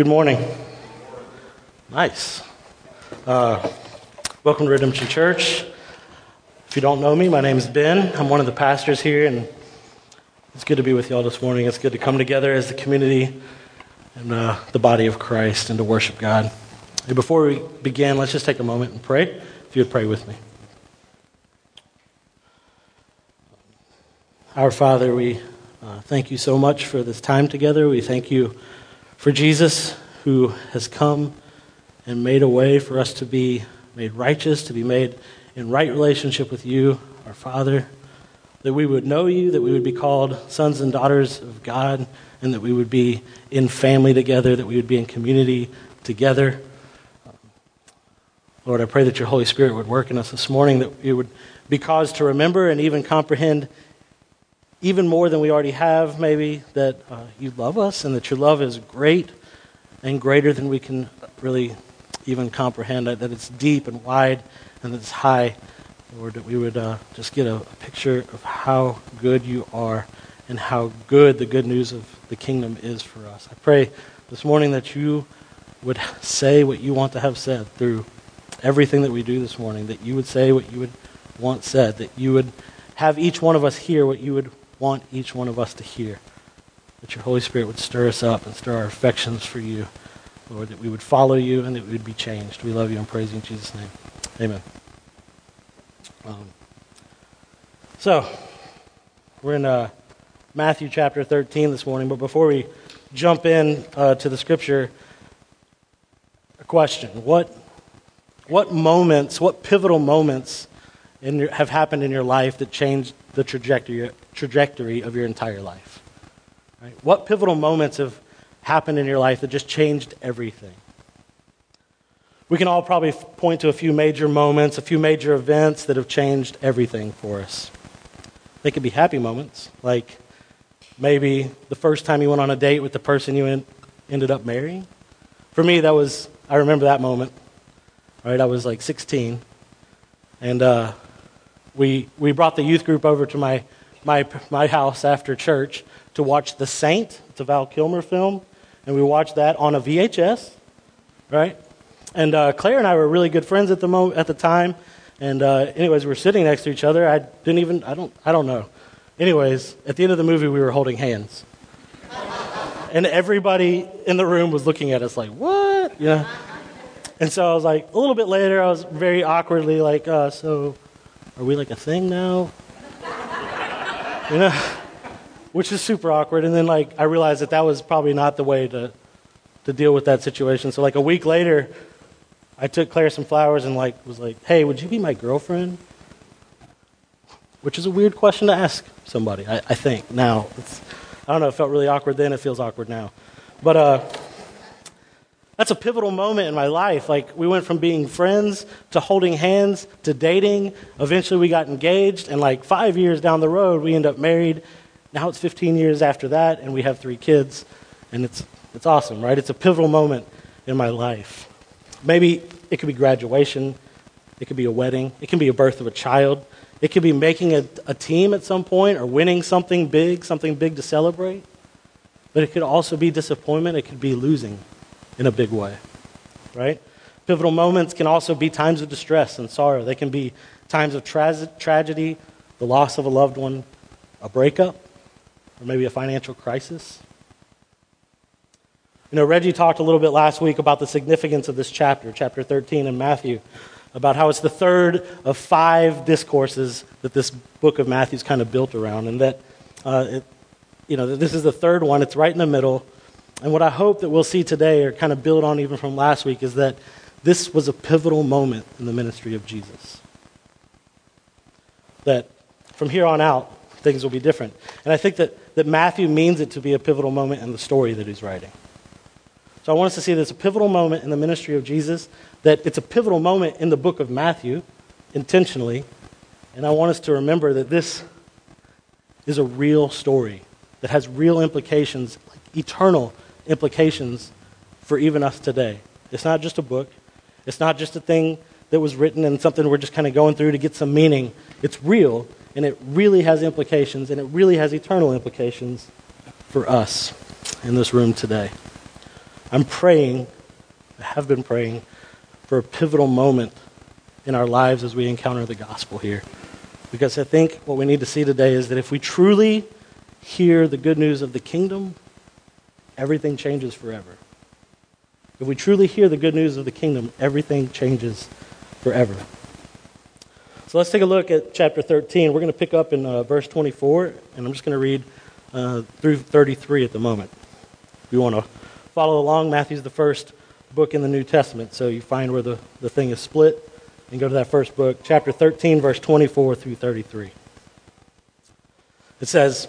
Good morning. Nice. Uh, welcome to Redemption Church. If you don't know me, my name is Ben. I'm one of the pastors here, and it's good to be with y'all this morning. It's good to come together as the community and uh, the body of Christ and to worship God. And before we begin, let's just take a moment and pray. If you would pray with me. Our Father, we uh, thank you so much for this time together. We thank you for Jesus who has come and made a way for us to be made righteous, to be made in right relationship with you, our Father, that we would know you, that we would be called sons and daughters of God, and that we would be in family together, that we would be in community together. Lord, I pray that your Holy Spirit would work in us this morning, that we would be caused to remember and even comprehend even more than we already have, maybe, that uh, you love us and that your love is great and greater than we can really even comprehend, that it's deep and wide and that it's high. Lord, that we would uh, just get a, a picture of how good you are and how good the good news of the kingdom is for us. I pray this morning that you would say what you want to have said through everything that we do this morning, that you would say what you would want said, that you would have each one of us hear what you would want each one of us to hear. That your Holy Spirit would stir us up and stir our affections for you, Lord, that we would follow you and that we would be changed. We love you and praise you in Jesus' name. Amen. Um, so, we're in uh, Matthew chapter 13 this morning, but before we jump in uh, to the scripture, a question. What, what moments, what pivotal moments your, have happened in your life that changed the trajectory, trajectory of your entire life? Right? What pivotal moments have happened in your life that just changed everything? We can all probably point to a few major moments, a few major events that have changed everything for us. They could be happy moments, like maybe the first time you went on a date with the person you en- ended up marrying. For me, that was, I remember that moment. Right, I was like 16, and uh, we, we brought the youth group over to my, my, my house after church to watch The Saint. It's a Val Kilmer film. And we watched that on a VHS, right? And uh, Claire and I were really good friends at the, mo- at the time. And uh, anyways, we are sitting next to each other. I didn't even, I don't, I don't know. Anyways, at the end of the movie, we were holding hands. and everybody in the room was looking at us like, what? Yeah. And so I was like, a little bit later, I was very awkwardly like, uh, so are we like a thing now? You know? Which is super awkward. And then, like, I realized that that was probably not the way to, to deal with that situation. So, like, a week later, I took Claire some flowers and, like, was like, hey, would you be my girlfriend? Which is a weird question to ask somebody, I, I think, now. It's, I don't know, it felt really awkward then, it feels awkward now. But, uh, that's a pivotal moment in my life. Like, we went from being friends to holding hands to dating. Eventually, we got engaged, and like five years down the road, we end up married. Now it's 15 years after that, and we have three kids, and it's, it's awesome, right? It's a pivotal moment in my life. Maybe it could be graduation, it could be a wedding, it can be a birth of a child, it could be making a, a team at some point or winning something big, something big to celebrate. But it could also be disappointment, it could be losing in a big way, right? Pivotal moments can also be times of distress and sorrow. They can be times of tra- tragedy, the loss of a loved one, a breakup, or maybe a financial crisis. You know, Reggie talked a little bit last week about the significance of this chapter, chapter 13 in Matthew, about how it's the third of five discourses that this book of Matthew is kind of built around, and that, uh, it, you know, this is the third one. It's right in the middle. And what I hope that we'll see today, or kind of build on even from last week, is that this was a pivotal moment in the ministry of Jesus. That from here on out, things will be different. And I think that, that Matthew means it to be a pivotal moment in the story that he's writing. So I want us to see this a pivotal moment in the ministry of Jesus, that it's a pivotal moment in the book of Matthew, intentionally. And I want us to remember that this is a real story that has real implications, like eternal implications for even us today. It's not just a book, it's not just a thing that was written and something we're just kind of going through to get some meaning. It's real, and it really has implications, and it really has eternal implications for us in this room today. I'm praying, I have been praying, for a pivotal moment in our lives as we encounter the gospel here. Because I think what we need to see today is that if we truly hear the good news of the kingdom, everything changes forever. If we truly hear the good news of the kingdom, everything changes forever. So let's take a look at chapter 13. We're going to pick up in uh, verse 24, and I'm just going to read uh, through 33 at the moment. If you want to follow along, Matthew's the first book in the New Testament, so you find where the, the thing is split and go to that first book, chapter 13, verse 24 through 33. It says,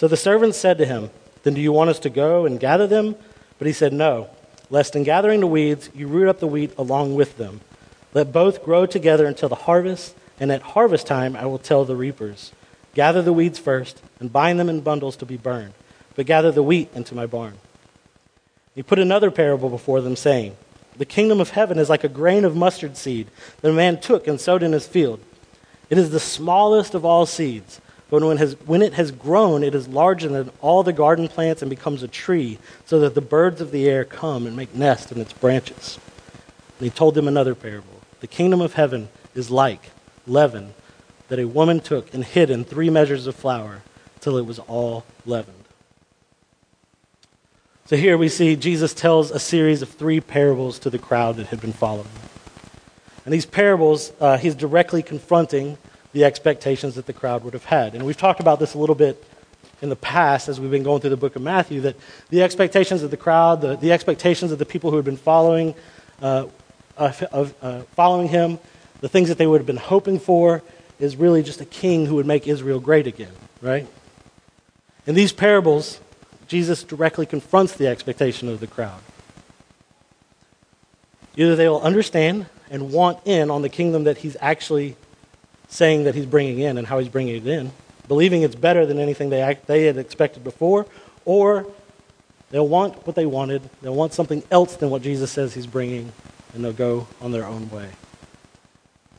So the servants said to him, Then do you want us to go and gather them? But he said, No, lest in gathering the weeds you root up the wheat along with them. Let both grow together until the harvest, and at harvest time I will tell the reapers, Gather the weeds first, and bind them in bundles to be burned, but gather the wheat into my barn. He put another parable before them, saying, The kingdom of heaven is like a grain of mustard seed that a man took and sowed in his field. It is the smallest of all seeds, but when, has, when it has grown, it is larger than all the garden plants and becomes a tree, so that the birds of the air come and make nests in its branches. And he told them another parable. The kingdom of heaven is like leaven that a woman took and hid in three measures of flour till it was all leavened. So here we see Jesus tells a series of three parables to the crowd that had been following. And these parables, uh, he's directly confronting the expectations that the crowd would have had. And we've talked about this a little bit in the past as we've been going through the book of Matthew that the expectations of the crowd, the, the expectations of the people who had been following uh, of uh, following him, the things that they would have been hoping for, is really just a king who would make Israel great again, right? In these parables, Jesus directly confronts the expectation of the crowd. Either they will understand and want in on the kingdom that he's actually saying that he's bringing in and how he's bringing it in, believing it's better than anything they, they had expected before, or they'll want what they wanted. They'll want something else than what Jesus says he's bringing, and they'll go on their own way.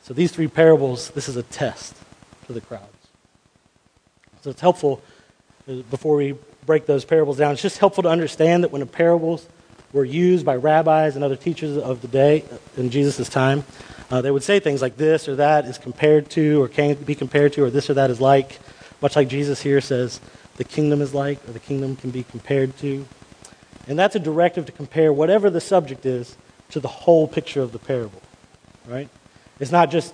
So these three parables, this is a test to the crowds. So it's helpful uh, before we break those parables down. It's just helpful to understand that when the parables were used by rabbis and other teachers of the day uh, in Jesus' time, uh, they would say things like this or that is compared to or can be compared to or this or that is like, much like Jesus here says the kingdom is like or the kingdom can be compared to. And that's a directive to compare whatever the subject is to the whole picture of the parable, right? It's not just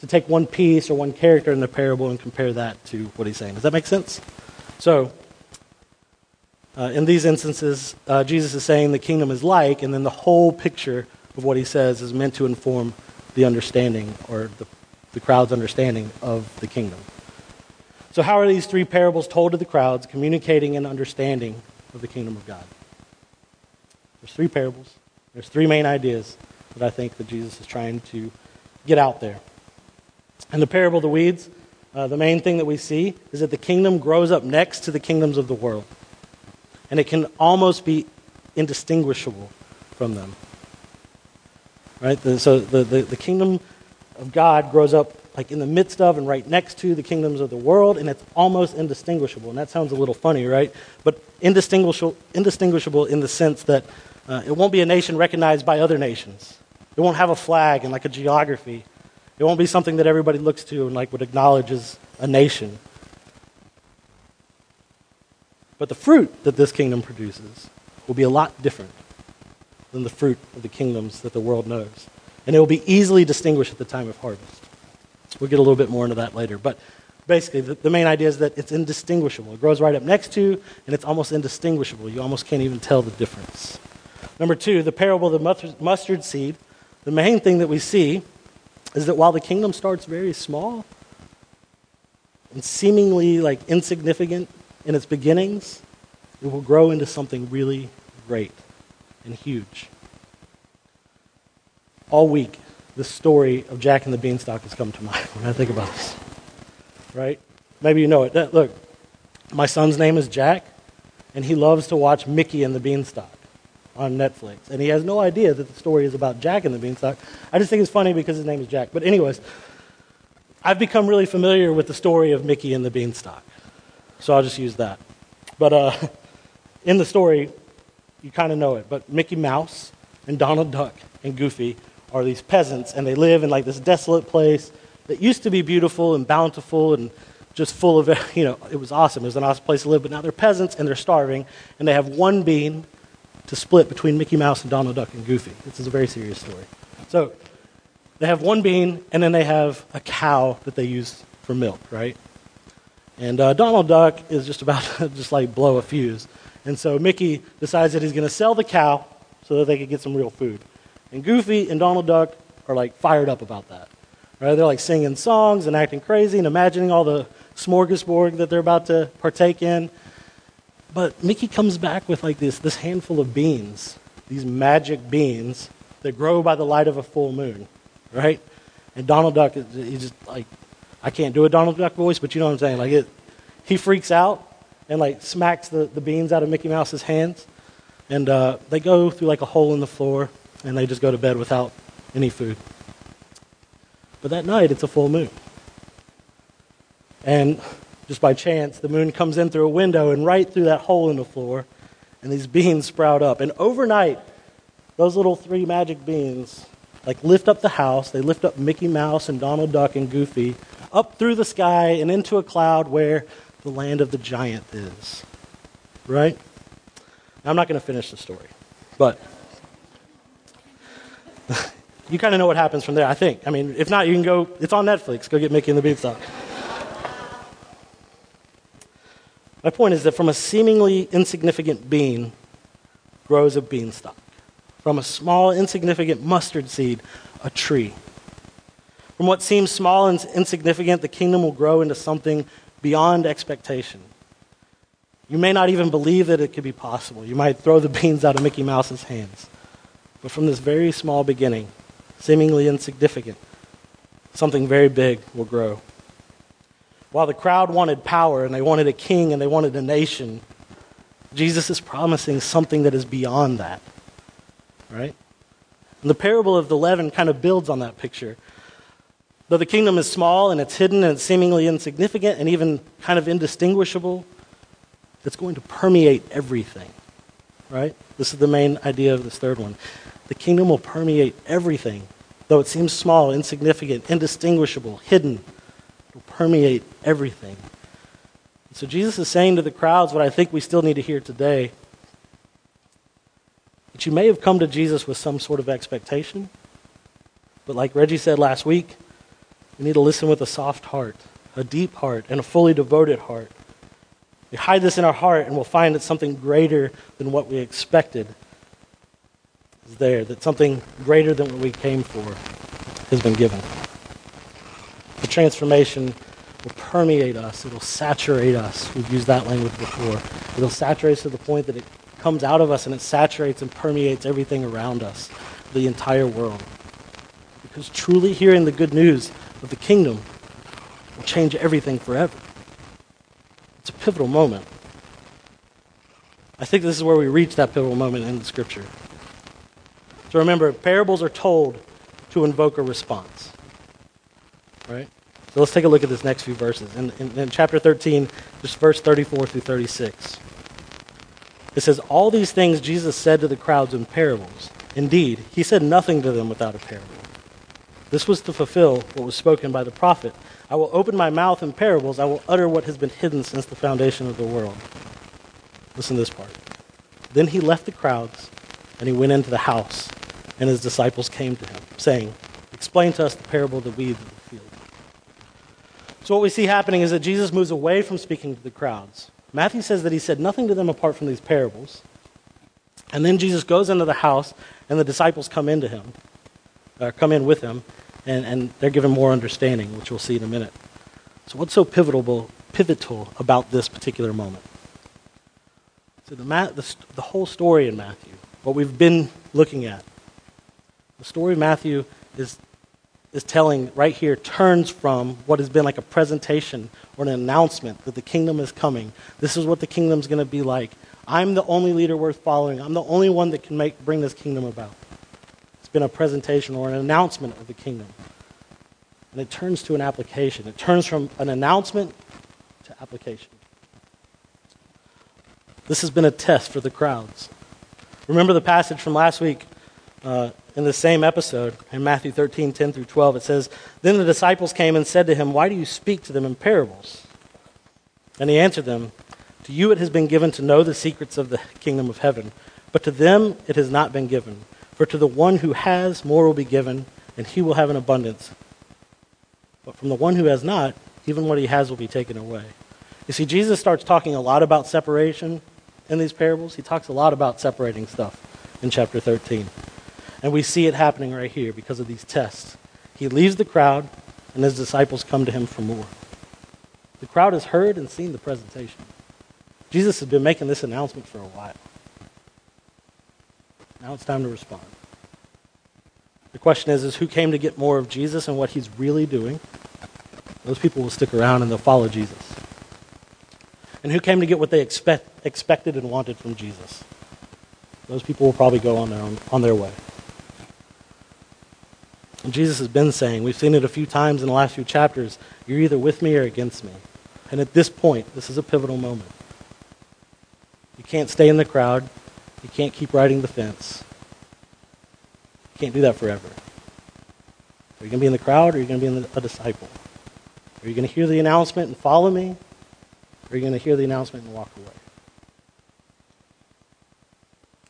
to take one piece or one character in the parable and compare that to what he's saying. Does that make sense? So, uh, in these instances, uh, Jesus is saying the kingdom is like, and then the whole picture of what he says is meant to inform the understanding or the, the crowd's understanding of the kingdom. So, how are these three parables told to the crowds, communicating an understanding of the kingdom of God? There's three parables. There's three main ideas that I think that Jesus is trying to get out there. In the parable of the weeds, uh, the main thing that we see is that the kingdom grows up next to the kingdoms of the world. And it can almost be indistinguishable from them. Right? The, so the, the, the kingdom of God grows up like in the midst of and right next to the kingdoms of the world, and it's almost indistinguishable. And that sounds a little funny, right? But indistinguishable, indistinguishable in the sense that uh, it won't be a nation recognized by other nations. It won't have a flag and like a geography. It won't be something that everybody looks to and like would acknowledge as a nation. But the fruit that this kingdom produces will be a lot different than the fruit of the kingdoms that the world knows. And it will be easily distinguished at the time of harvest. We'll get a little bit more into that later. But basically, the, the, main idea is that it's indistinguishable. It grows right up next to, and it's almost indistinguishable. You almost can't even tell the difference. Number two, the parable of the mustard seed the main thing that we see is that while the kingdom starts very small and seemingly like insignificant in its beginnings, it will grow into something really great and huge. All week, the story of Jack and the Beanstalk has come to mind when I think about this. Right? Maybe you know it. Look, my son's name is Jack, and he loves to watch Mickey and the Beanstalk on Netflix. And he has no idea that the story is about Jack and the Beanstalk. I just think it's funny because his name is Jack. But, anyways, I've become really familiar with the story of Mickey and the Beanstalk. So I'll just use that. But uh, in the story, you kind of know it. But Mickey Mouse and Donald Duck and Goofy are these peasants, and they live in like this desolate place that used to be beautiful and bountiful and just full of, you know, it was awesome. It was an awesome place to live, but now they're peasants and they're starving, and they have one bean to split between Mickey Mouse and Donald Duck and Goofy. This is a very serious story. So they have one bean, and then they have a cow that they use for milk, right? And uh, Donald Duck is just about to just like blow a fuse. And so Mickey decides that he's going to sell the cow so that they could get some real food. And Goofy and Donald Duck are like fired up about that. Right? They're like singing songs and acting crazy and imagining all the smorgasbord that they're about to partake in. But Mickey comes back with like this, this handful of beans, these magic beans that grow by the light of a full moon, right? And Donald Duck, he's just like, I can't do a Donald Duck voice, but you know what I'm saying? Like it, he freaks out and like smacks the, the beans out of Mickey Mouse's hands. And uh, they go through like a hole in the floor and they just go to bed without any food. But that night, it's a full moon. And just by chance, the moon comes in through a window and right through that hole in the floor, and these beans sprout up. And overnight, those little three magic beans like lift up the house. They lift up Mickey Mouse and Donald Duck and Goofy up through the sky and into a cloud where the land of the giant is. Right? I'm not going to finish the story, but you kind of know what happens from there, I think. I mean, if not, you can go, it's on Netflix. Go get Mickey and the Beanstalk. My point is that from a seemingly insignificant bean grows a beanstalk. From a small, insignificant mustard seed, a tree. From what seems small and insignificant, the kingdom will grow into something beyond expectation. You may not even believe that it could be possible. You might throw the beans out of Mickey Mouse's hands. But from this very small beginning, seemingly insignificant, something very big will grow. While the crowd wanted power and they wanted a king and they wanted a nation, Jesus is promising something that is beyond that. Right? And the parable of the leaven kind of builds on that picture. Though the kingdom is small and it's hidden and it's seemingly insignificant and even kind of indistinguishable, it's going to permeate everything. Right? This is the main idea of this third one. The kingdom will permeate everything, though it seems small, insignificant, indistinguishable, hidden it will permeate everything. So Jesus is saying to the crowds what I think we still need to hear today. That you may have come to Jesus with some sort of expectation, but like Reggie said last week, we need to listen with a soft heart, a deep heart, and a fully devoted heart. We hide this in our heart and we'll find that something greater than what we expected is there, that something greater than what we came for has been given. The transformation will permeate us, it'll saturate us. We've used that language before. It'll saturate us to the point that it comes out of us and it saturates and permeates everything around us, the entire world. Because truly hearing the good news of the kingdom will change everything forever. It's a pivotal moment. I think this is where we reach that pivotal moment in the scripture. So remember, parables are told to invoke a response. Right? So let's take a look at this next few verses. In, in, in, chapter 13, just verse 34 through 36. It says, All these things Jesus said to the crowds in parables. Indeed, he said nothing to them without a parable. This was to fulfill what was spoken by the prophet. I will open my mouth in parables. I will utter what has been hidden since the foundation of the world. Listen to this part. Then he left the crowds and he went into the house, and his disciples came to him, saying, Explain to us the parable of the weeds of the field. So, what we see happening is that Jesus moves away from speaking to the crowds. Matthew says that he said nothing to them apart from these parables. And then Jesus goes into the house, and the disciples come into him, uh, come in with him, and, and they're given more understanding, which we'll see in a minute. So, what's so pivotal, pivotal about this particular moment? So, the, the, the whole story in Matthew what we've been looking at. The story of Matthew is, is telling right here turns from what has been like a presentation or an announcement that the kingdom is coming. This is what the kingdom's going to be like. I'm the only leader worth following. I'm the only one that can make, bring this kingdom about. Been a presentation or an announcement of the kingdom. And it turns to an application. It turns from an announcement to application. This has been a test for the crowds. Remember the passage from last week uh, in the same episode in Matthew 13, 10 through 12. It says, Then the disciples came and said to him, Why do you speak to them in parables? And he answered them, To you it has been given to know the secrets of the kingdom of heaven, but to them it has not been given. For to the one who has, more will be given, and he will have an abundance. But from the one who has not, even what he has will be taken away. You see, Jesus starts talking a lot about separation in these parables. He talks a lot about separating stuff in chapter 13. And we see it happening right here because of these tests. He leaves the crowd, and his disciples come to him for more. The crowd has heard and seen the presentation. Jesus has been making this announcement for a while. Now it's time to respond. The question is, is who came to get more of Jesus and what he's really doing? Those people will stick around and they'll follow Jesus. And who came to get what they expect, expected and wanted from Jesus? Those people will probably go on their, own, on their way. And Jesus has been saying, we've seen it a few times in the last few chapters, you're either with me or against me. And at this point, this is a pivotal moment. You can't stay in the crowd. You can't keep riding the fence. You can't do that forever. Are you going to be in the crowd or are you going to be in a disciple? Are you going to hear the announcement and follow me? Or are you going to hear the announcement and walk away?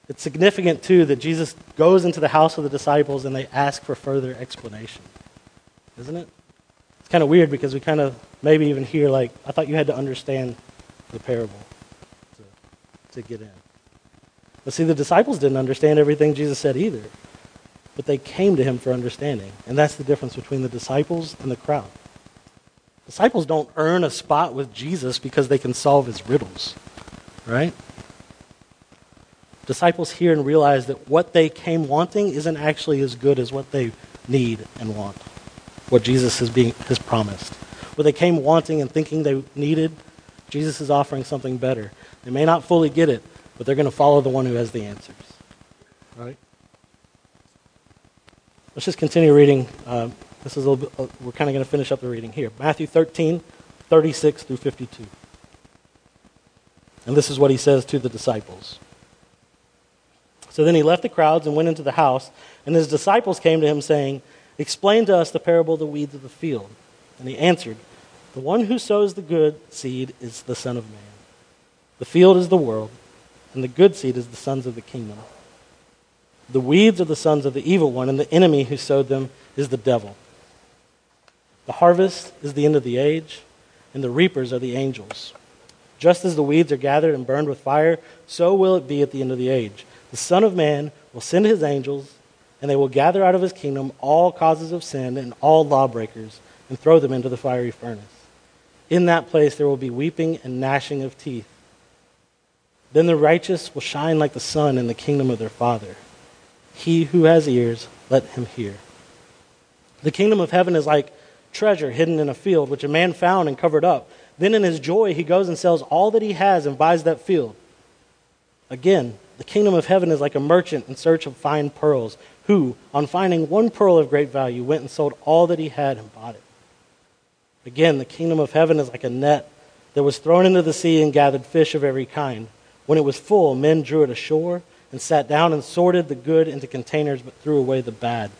It's significant, too, that Jesus goes into the house of the disciples and they ask for further explanation. Isn't it? It's kind of weird because we kind of maybe even hear, like, I thought you had to understand the parable to, to get in. But see, the disciples didn't understand everything Jesus said either. But they came to him for understanding. And that's the difference between the disciples and the crowd. Disciples don't earn a spot with Jesus because they can solve his riddles, right? disciples hear and realize that what they came wanting isn't actually as good as what they need and want, what Jesus has, being, has promised. What they came wanting and thinking they needed, Jesus is offering something better. They may not fully get it, but they're going to follow the one who has the answers. Right? Let's just continue reading. Uh, this is a little bit, uh, we're kind of going to finish up the reading here. Matthew 13, 36 through 52. And this is what he says to the disciples. So then he left the crowds and went into the house, and his disciples came to him, saying, Explain to us the parable of the weeds of the field. And he answered, The one who sows the good seed is the Son of Man. The field is the world, and the good seed is the sons of the kingdom. The weeds are the sons of the evil one, and the enemy who sowed them is the devil. The harvest is the end of the age, and the reapers are the angels. Just as the weeds are gathered and burned with fire, so will it be at the end of the age. The Son of Man will send his angels, and they will gather out of his kingdom all causes of sin and all lawbreakers and throw them into the fiery furnace. In that place there will be weeping and gnashing of teeth. Then the righteous will shine like the sun in the kingdom of their Father. He who has ears, let him hear. The kingdom of heaven is like treasure hidden in a field, which a man found and covered up. Then in his joy he goes and sells all that he has and buys that field. Again, the kingdom of heaven is like a merchant in search of fine pearls, who, on finding one pearl of great value, went and sold all that he had and bought it. Again, the kingdom of heaven is like a net that was thrown into the sea and gathered fish of every kind. When it was full, men drew it ashore and sat down and sorted the good into containers but threw away the bad.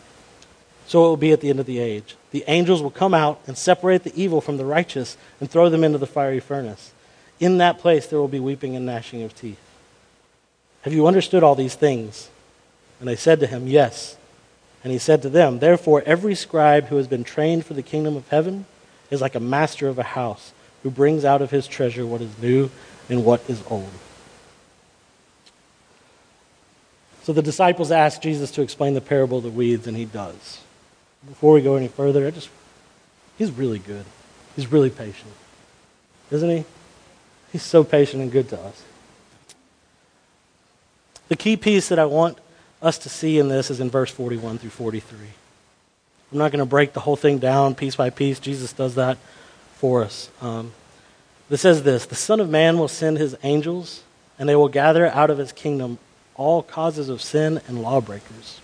So it will be at the end of the age. The angels will come out and separate the evil from the righteous and throw them into the fiery furnace. In that place there will be weeping and gnashing of teeth. Have you understood all these things? And they said to him, Yes. And he said to them, Therefore, every scribe who has been trained for the kingdom of heaven is like a master of a house who brings out of his treasure what is new and what is old. So the disciples ask Jesus to explain the parable of the weeds, and he does. Before we go any further, I just he's really good. He's really patient. Isn't he? He's so patient and good to us. The key piece that I want us to see in this is in verse 41 through 43. I'm not going to break the whole thing down piece by piece. Jesus does that for us. Um, it says this The Son of Man will send his angels, and they will gather out of his kingdom all causes of sin and lawbreakers,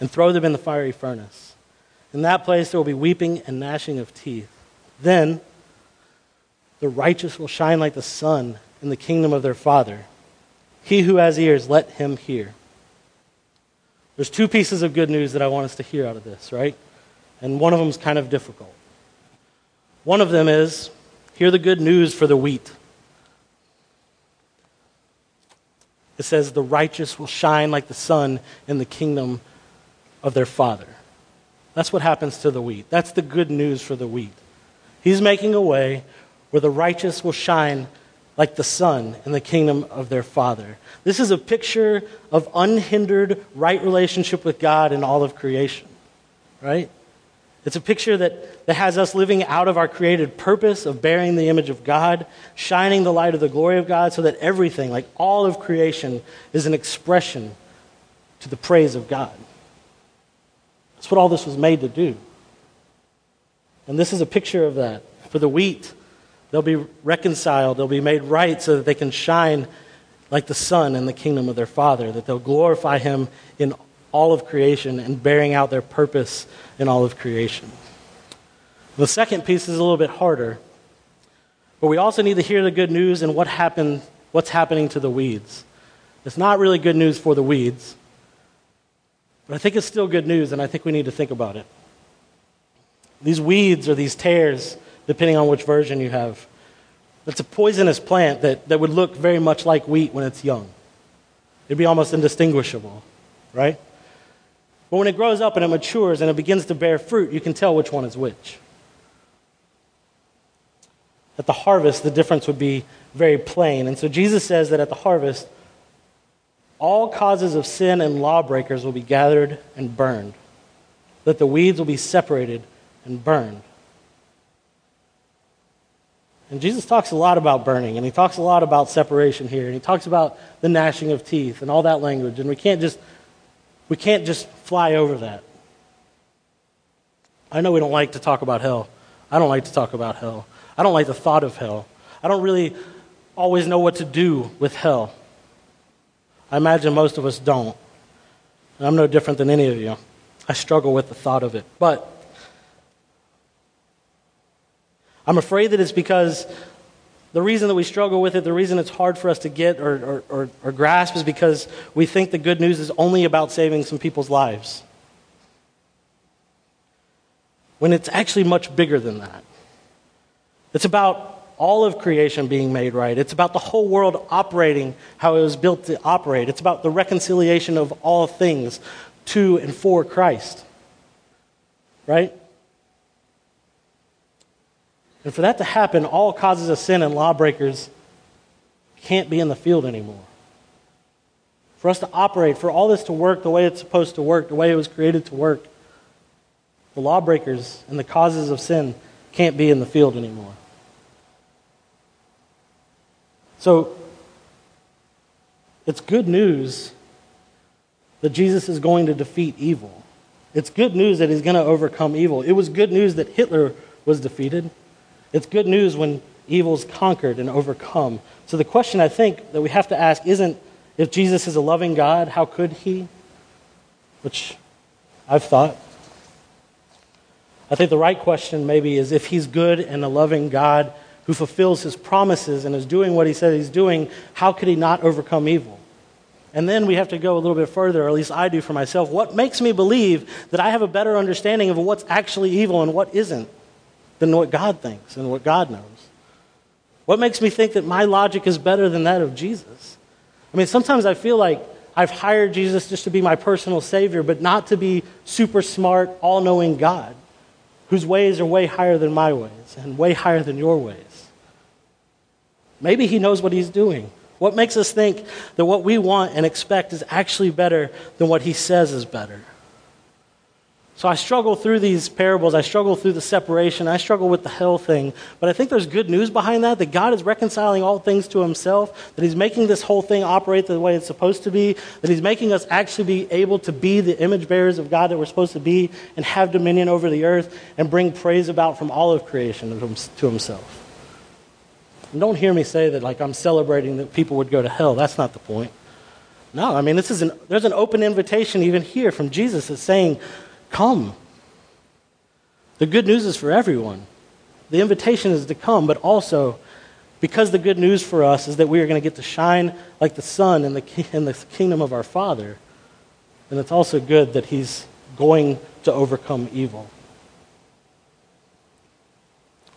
and throw them in the fiery furnace. In that place there will be weeping and gnashing of teeth. Then the righteous will shine like the sun in the kingdom of their Father. He who has ears, let him hear. There's two pieces of good news that I want us to hear out of this, right? And one of them is kind of difficult. One of them is hear the good news for the wheat. It says, The righteous will shine like the sun in the kingdom of their Father. That's what happens to the wheat. That's the good news for the wheat. He's making a way where the righteous will shine like the sun in the kingdom of their Father. This is a picture of unhindered right relationship with God and all of creation, right? It's a picture that, that has us living out of our created purpose of bearing the image of God, shining the light of the glory of God, so that everything, like all of creation, is an expression to the praise of God. That's what all this was made to do. And this is a picture of that. For the wheat, they'll be reconciled, they'll be made right so that they can shine like the sun in the kingdom of their Father, that they'll glorify Him in all of creation and bearing out their purpose in all of creation. The second piece is a little bit harder, but we also need to hear the good news and what happened, what's happening to the weeds. It's not really good news for the weeds, but I think it's still good news, and I think we need to think about it. These weeds or these tares, depending on which version you have, it's a poisonous plant that, that would look very much like wheat when it's young. It'd be almost indistinguishable, right? But when it grows up and it matures and it begins to bear fruit, you can tell which one is which. At the harvest, the difference would be very plain. And so Jesus says that at the harvest, all causes of sin and lawbreakers will be gathered and burned, that the weeds will be separated and burned. And Jesus talks a lot about burning, and he talks a lot about separation here, and he talks about the gnashing of teeth and all that language. And we can't just we can't just fly over that. I know we don't like to talk about hell. I don't like to talk about hell. I don't like the thought of hell. I don't really always know what to do with hell. I imagine most of us don't. And I'm no different than any of you. I struggle with the thought of it. But I'm afraid that it's because the reason that we struggle with it, the reason it's hard for us to get or, or, or, or, grasp is because we think the good news is only about saving some people's lives. When it's actually much bigger than that. It's about all of creation being made right. It's about the whole world operating how it was built to operate. It's about the reconciliation of all things to and for Christ. Right? And for that to happen, all causes of sin and lawbreakers can't be in the field anymore. For us to operate, for all this to work the way it's supposed to work, the way it was created to work, the lawbreakers and the causes of sin can't be in the field anymore. So, it's good news that Jesus is going to defeat evil. It's good news that he's going to overcome evil. It was good news that Hitler was defeated. It's good news when evil's conquered and overcome. So the question I think that we have to ask isn't if Jesus is a loving God, how could he? Which I've thought. I think the right question maybe is if he's good and a loving God who fulfills his promises and is doing what he said he's doing, how could he not overcome evil? And then we have to go a little bit further, or at least I do for myself. What makes me believe that I have a better understanding of what's actually evil and what isn't? Than what God thinks and what God knows? What makes me think that my logic is better than that of Jesus? I mean, sometimes I feel like I've hired Jesus just to be my personal Savior, but not to be super smart, all knowing God, whose ways are way higher than my ways and way higher than your ways. Maybe He knows what He's doing. What makes us think that what we want and expect is actually better than what He says is better? So I struggle through these parables. I struggle through the separation. I struggle with the hell thing. But I think there's good news behind that that God is reconciling all things to himself, that he's making this whole thing operate the way it's supposed to be, that he's making us actually be able to be the image bearers of God that we're supposed to be and have dominion over the earth and bring praise about from all of creation to himself. And don't hear me say that like I'm celebrating that people would go to hell. That's not the point. No, I mean this is an, there's an open invitation even here from Jesus that's saying, Come. The good news is for everyone. The invitation is to come, but also because the good news for us is that we are going to get to shine like the sun in the, in the kingdom of our Father. And it's also good that He's going to overcome evil.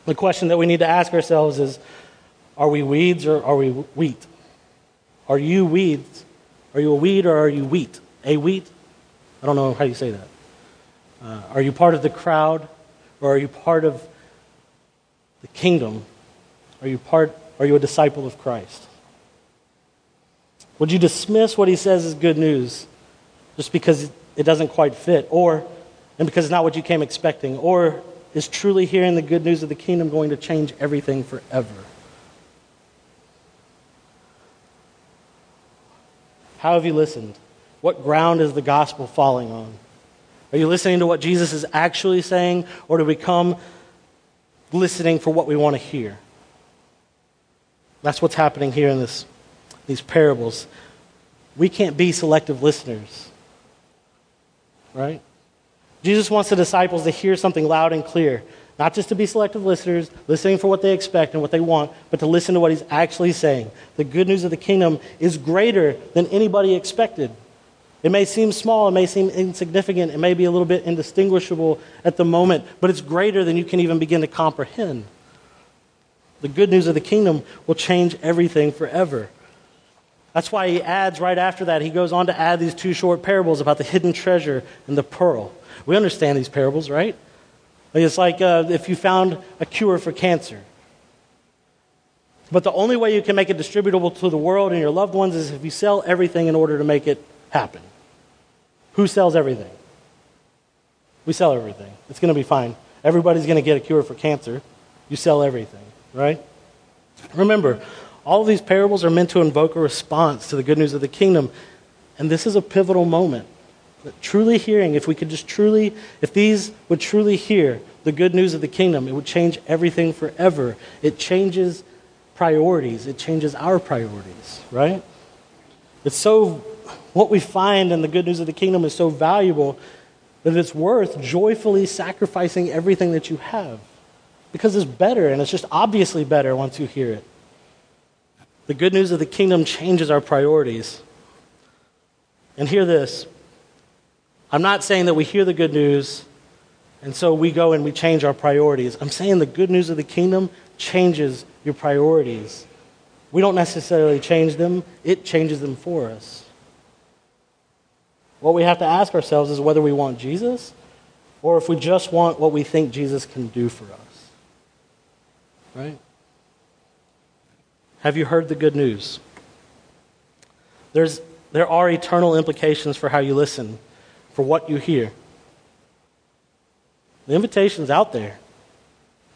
The question that we need to ask ourselves is are we weeds or are we wheat? Are you weeds? Are you a weed or are you wheat? A wheat? I don't know how you say that. Uh, are you part of the crowd or are you part of the kingdom? Are you part are you a disciple of Christ? Would you dismiss what he says is good news just because it doesn't quite fit or and because it's not what you came expecting or is truly hearing the good news of the kingdom going to change everything forever? How have you listened? What ground is the gospel falling on? Are you listening to what Jesus is actually saying, or do we come listening for what we want to hear? That's what's happening here in this, these parables. We can't be selective listeners, right? Jesus wants the disciples to hear something loud and clear, not just to be selective listeners, listening for what they expect and what they want, but to listen to what he's actually saying. The good news of the kingdom is greater than anybody expected. It may seem small, it may seem insignificant, it may be a little bit indistinguishable at the moment, but it's greater than you can even begin to comprehend. The good news of the kingdom will change everything forever. That's why he adds right after that, he goes on to add these two short parables about the hidden treasure and the pearl. We understand these parables, right? It's like uh, if you found a cure for cancer. But the only way you can make it distributable to the world and your loved ones is if you sell everything in order to make it happen. Who sells everything? We sell everything. It's going to be fine. Everybody's going to get a cure for cancer. You sell everything, right? Remember, all these parables are meant to invoke a response to the good news of the kingdom. And this is a pivotal moment. Truly hearing, if we could just truly, if these would truly hear the good news of the kingdom, it would change everything forever. It changes priorities, it changes our priorities, right? It's so what we find in the good news of the kingdom is so valuable that it's worth joyfully sacrificing everything that you have because it's better and it's just obviously better once you hear it. The good news of the kingdom changes our priorities. And hear this I'm not saying that we hear the good news and so we go and we change our priorities. I'm saying the good news of the kingdom changes your priorities. We don't necessarily change them, it changes them for us. What we have to ask ourselves is whether we want Jesus or if we just want what we think Jesus can do for us. Right? Have you heard the good news? There's, there are eternal implications for how you listen, for what you hear. The invitation's out there.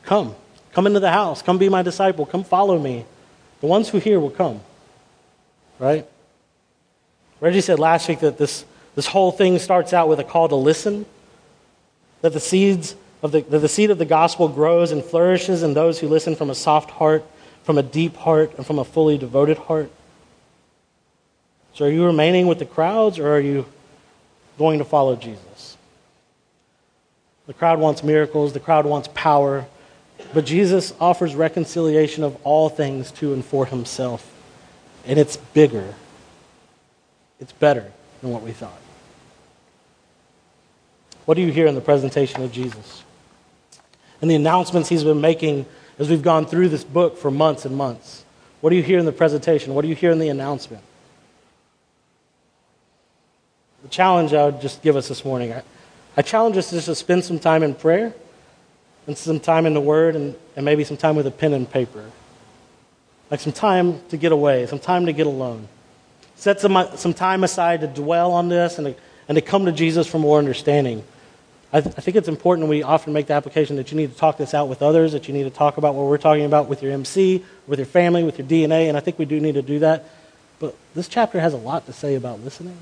Come. Come into the house. Come be my disciple. Come follow me. The ones who hear will come. Right? Reggie said last week that this this whole thing starts out with a call to listen, that the seeds of the, that the seed of the gospel grows and flourishes in those who listen from a soft heart, from a deep heart, and from a fully devoted heart. So are you remaining with the crowds or are you going to follow Jesus? The crowd wants miracles, the crowd wants power, but Jesus offers reconciliation of all things to and for himself. And it's bigger, it's better than what we thought. What do you hear in the presentation of Jesus? And the announcements he's been making as we've gone through this book for months and months. What do you hear in the presentation? What do you hear in the announcement? The challenge I would just give us this morning I, I challenge us just to spend some time in prayer and some time in the Word and, and maybe some time with a pen and paper. Like some time to get away, some time to get alone. Set some, some time aside to dwell on this and to, and to come to Jesus for more understanding. I, th- I think it's important we often make the application that you need to talk this out with others, that you need to talk about what we're talking about with your MC, with your family, with your DNA, and I think we do need to do that. But this chapter has a lot to say about listening.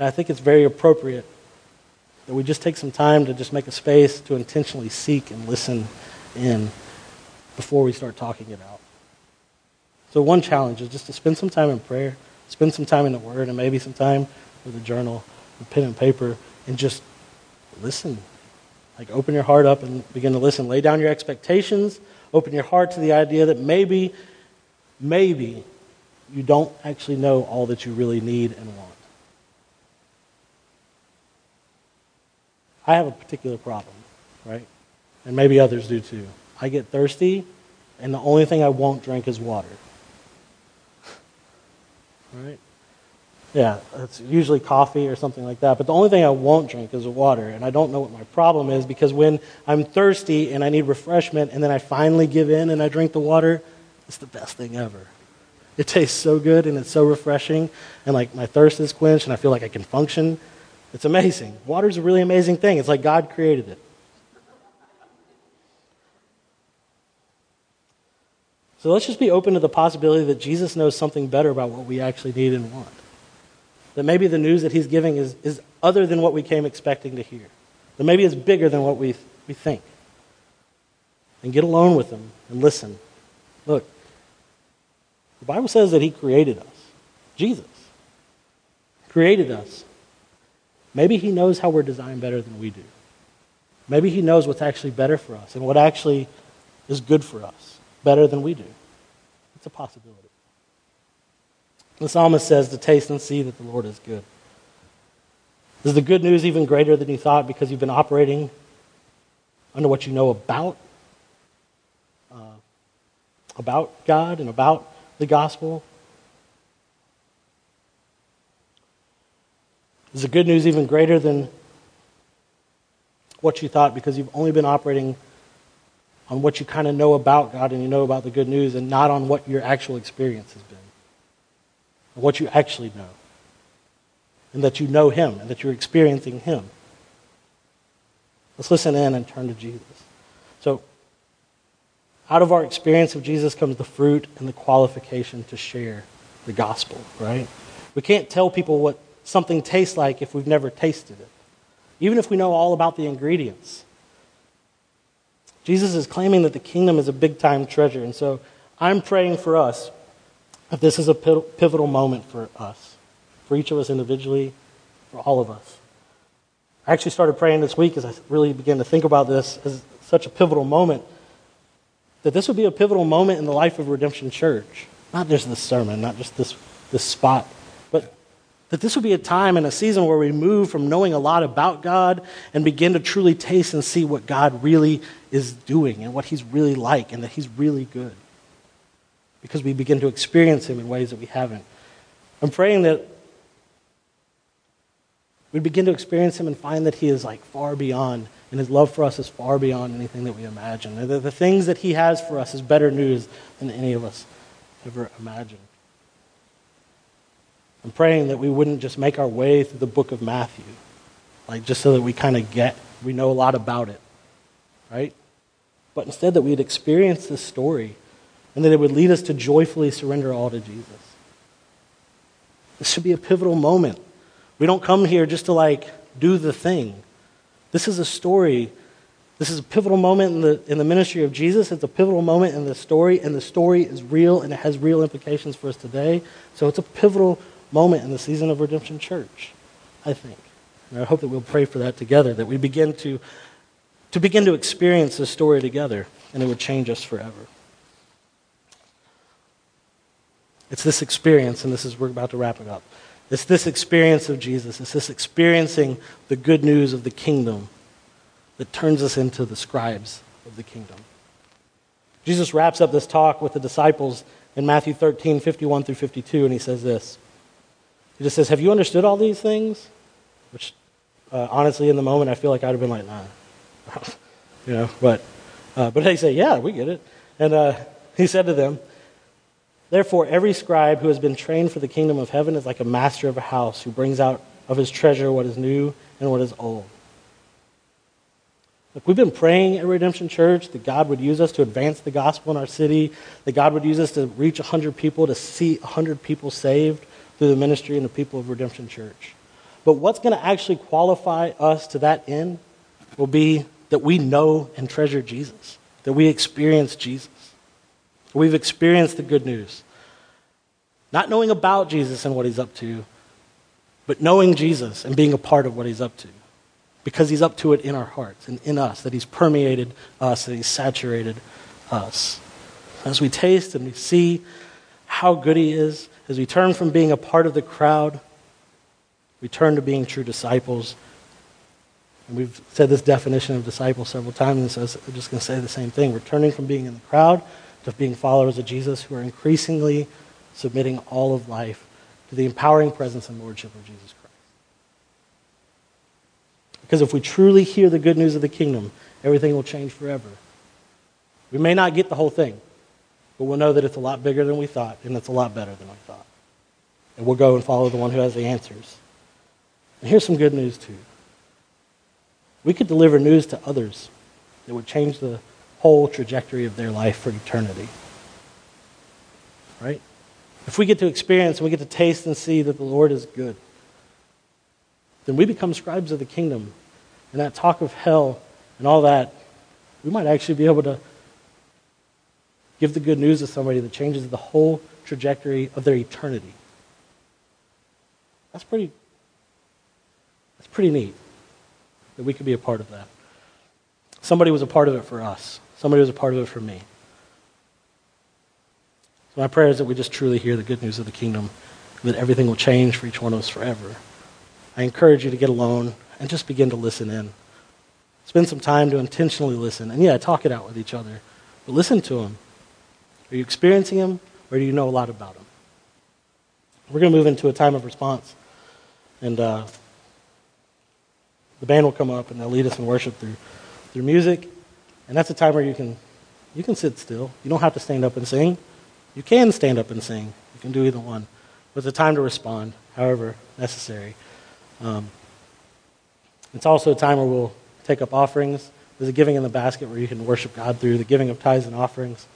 And I think it's very appropriate that we just take some time to just make a space to intentionally seek and listen in before we start talking it out. So, one challenge is just to spend some time in prayer, spend some time in the Word, and maybe some time with a journal, a pen and paper, and just listen. Like, open your heart up and begin to listen. Lay down your expectations. Open your heart to the idea that maybe, maybe you don't actually know all that you really need and want. I have a particular problem, right? And maybe others do too. I get thirsty, and the only thing I won't drink is water. right? Yeah, it's usually coffee or something like that. But the only thing I won't drink is water. And I don't know what my problem is because when I'm thirsty and I need refreshment and then I finally give in and I drink the water, it's the best thing ever. It tastes so good and it's so refreshing. And like my thirst is quenched and I feel like I can function. It's amazing. Water's a really amazing thing. It's like God created it. So let's just be open to the possibility that Jesus knows something better about what we actually need and want. That maybe the news that he's giving is, is other than what we came expecting to hear. That maybe it's bigger than what we, we think. And get alone with him and listen. Look, the Bible says that he created us. Jesus created us. Maybe he knows how we're designed better than we do. Maybe he knows what's actually better for us and what actually is good for us better than we do. It's a possibility. The psalmist says to taste and see that the Lord is good. Is the good news even greater than you thought because you've been operating under what you know about uh, about God and about the gospel? Is the good news even greater than what you thought because you've only been operating on what you kind of know about God and you know about the good news and not on what your actual experience has been? What you actually know. And that you know Him and that you're experiencing Him. Let's listen in and turn to Jesus. So, out of our experience of Jesus comes the fruit and the qualification to share the gospel, right? We can't tell people what something tastes like if we've never tasted it, even if we know all about the ingredients. Jesus is claiming that the kingdom is a big time treasure. And so I'm praying for us this is a pivotal moment for us, for each of us individually, for all of us. I actually started praying this week as I really began to think about this as such a pivotal moment, that this would be a pivotal moment in the life of Redemption Church. Not just this sermon, not just this, this spot, but that this would be a time and a season where we move from knowing a lot about God and begin to truly taste and see what God really is doing and what He's really like and that He's really good because we begin to experience Him in ways that we haven't. I'm praying that we begin to experience Him and find that He is like far beyond, and His love for us is far beyond anything that we imagine. And the, the things that He has for us is better news than any of us ever imagined. I'm praying that we wouldn't just make our way through the book of Matthew, like just so that we kind of get, we know a lot about it, right? But instead that we'd experience this story and that it would lead us to joyfully surrender all to Jesus. This should be a pivotal moment. We don't come here just to like do the thing. This is a story. This is a pivotal moment in the, in the ministry of Jesus. It's a pivotal moment in the story, and the story is real and it has real implications for us today. So it's a pivotal moment in the season of Redemption Church, I think. And I hope that we'll pray for that together, that we begin to, to begin to experience this story together, and it would change us forever. It's this experience, and this is, we're about to wrap it up. It's this experience of Jesus. It's this experiencing the good news of the kingdom that turns us into the scribes of the kingdom. Jesus wraps up this talk with the disciples in Matthew 13, 51 through 52, and he says this. He just says, Have you understood all these things? Which, uh, honestly, in the moment, I feel like I'd have been like, Nah. you know, but, uh, but they say, Yeah, we get it. And uh, he said to them, Therefore, every scribe who has been trained for the kingdom of heaven is like a master of a house who brings out of his treasure what is new and what is old. Like we've been praying at Redemption Church that God would use us to advance the gospel in our city, that God would use us to reach 100 people, to see 100 people saved through the ministry and the people of Redemption Church. But what's going to actually qualify us to that end will be that we know and treasure Jesus, that we experience Jesus. We've experienced the good news. Not knowing about Jesus and what he's up to, but knowing Jesus and being a part of what he's up to. Because he's up to it in our hearts and in us, that he's permeated us, that he's saturated us. As we taste and we see how good he is, as we turn from being a part of the crowd, we turn to being true disciples. And we've said this definition of disciple several times, and so we're just going to say the same thing. We're turning from being in the crowd to being followers of Jesus who are increasingly submitting all of life to the empowering presence and lordship of Jesus Christ. Because if we truly hear the good news of the kingdom, everything will change forever. We may not get the whole thing, but we'll know that it's a lot bigger than we thought, and it's a lot better than we thought. And we'll go and follow the one who has the answers. And here's some good news, too. We could deliver news to others that would change the whole trajectory of their life for eternity. Right? If we get to experience and we get to taste and see that the Lord is good, then we become scribes of the kingdom. And that talk of hell and all that, we might actually be able to give the good news to somebody that changes the whole trajectory of their eternity. That's pretty that's pretty neat that we could be a part of that. Somebody was a part of it for us. Somebody was a part of it for me. So my prayer is that we just truly hear the good news of the kingdom, that everything will change for each one of us forever. I encourage you to get alone and just begin to listen in. Spend some time to intentionally listen. And yeah, talk it out with each other. But listen to him. Are you experiencing him or do you know a lot about him? We're going to move into a time of response. And uh, the band will come up and they'll lead us in worship through, through music. And that's a time where you can, you can sit still. You don't have to stand up and sing. You can stand up and sing. You can do either one. It's a time to respond, however necessary. Um, it's also a time where we'll take up offerings. There's a giving in the basket where you can worship God through the giving of tithes and offerings.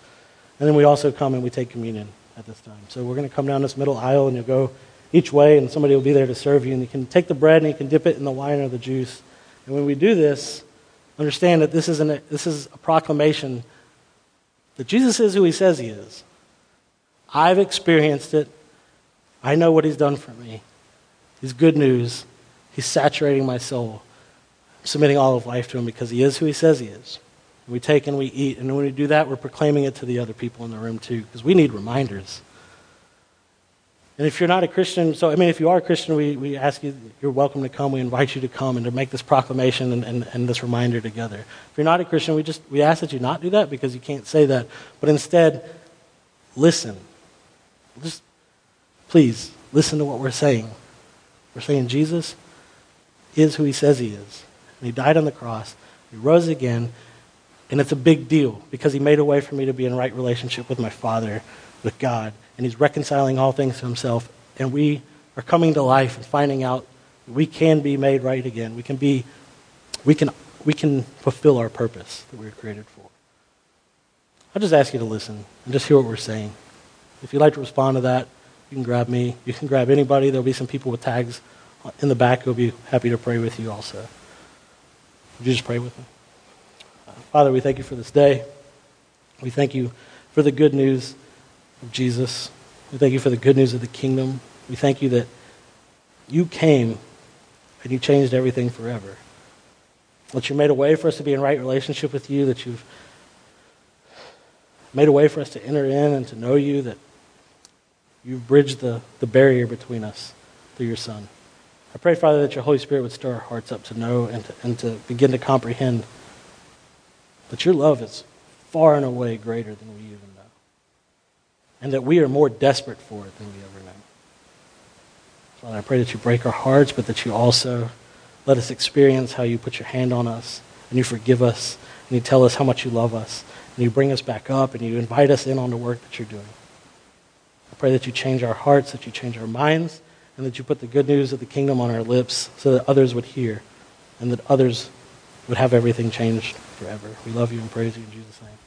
And then we also come and we take communion at this time. So we're going to come down this middle aisle and you'll go each way and somebody will be there to serve you. And you can take the bread and you can dip it in the wine or the juice. And when we do this, understand that this is, an, this is a proclamation that Jesus is who he says he is. I've experienced it. I know what he's done for me. He's good news. He's saturating my soul. I'm submitting all of life to him because he is who he says he is. We take and we eat. And when we do that, we're proclaiming it to the other people in the room too because we need reminders. And if you're not a Christian, so I mean, if you are a Christian, we, we ask you, you're welcome to come. We invite you to come and to make this proclamation and, and, and this reminder together. If you're not a Christian, we just we ask that you not do that because you can't say that. But instead, listen. Just please listen to what we're saying. We're saying Jesus is who he says he is. And he died on the cross. He rose again. And it's a big deal because he made a way for me to be in right relationship with my Father, with God and he's reconciling all things to himself. And we are coming to life and finding out we can be made right again. We can be, we can, we can fulfill our purpose that we were created for. I'll just ask you to listen and just hear what we're saying. If you'd like to respond to that, you can grab me. You can grab anybody. There'll be some people with tags in the back who'll be happy to pray with you also. Would you just pray with me? Father, we thank you for this day. We thank you for the good news of Jesus. We thank you for the good news of the kingdom. We thank you that you came and you changed everything forever. That you made a way for us to be in right relationship with you, that you've made a way for us to enter in and to know you, that you've bridged the, the barrier between us through your Son. I pray, Father, that your Holy Spirit would stir our hearts up to know and to, and to begin to comprehend that your love is far and away greater than we even know, and that we are more desperate for it than we ever know. Father, I pray that you break our hearts, but that you also let us experience how you put your hand on us and you forgive us and you tell us how much you love us and you bring us back up and you invite us in on the work that you're doing. Pray that you change our hearts, that you change our minds, and that you put the good news of the kingdom on our lips so that others would hear and that others would have everything changed forever. We love you and praise you in Jesus' name.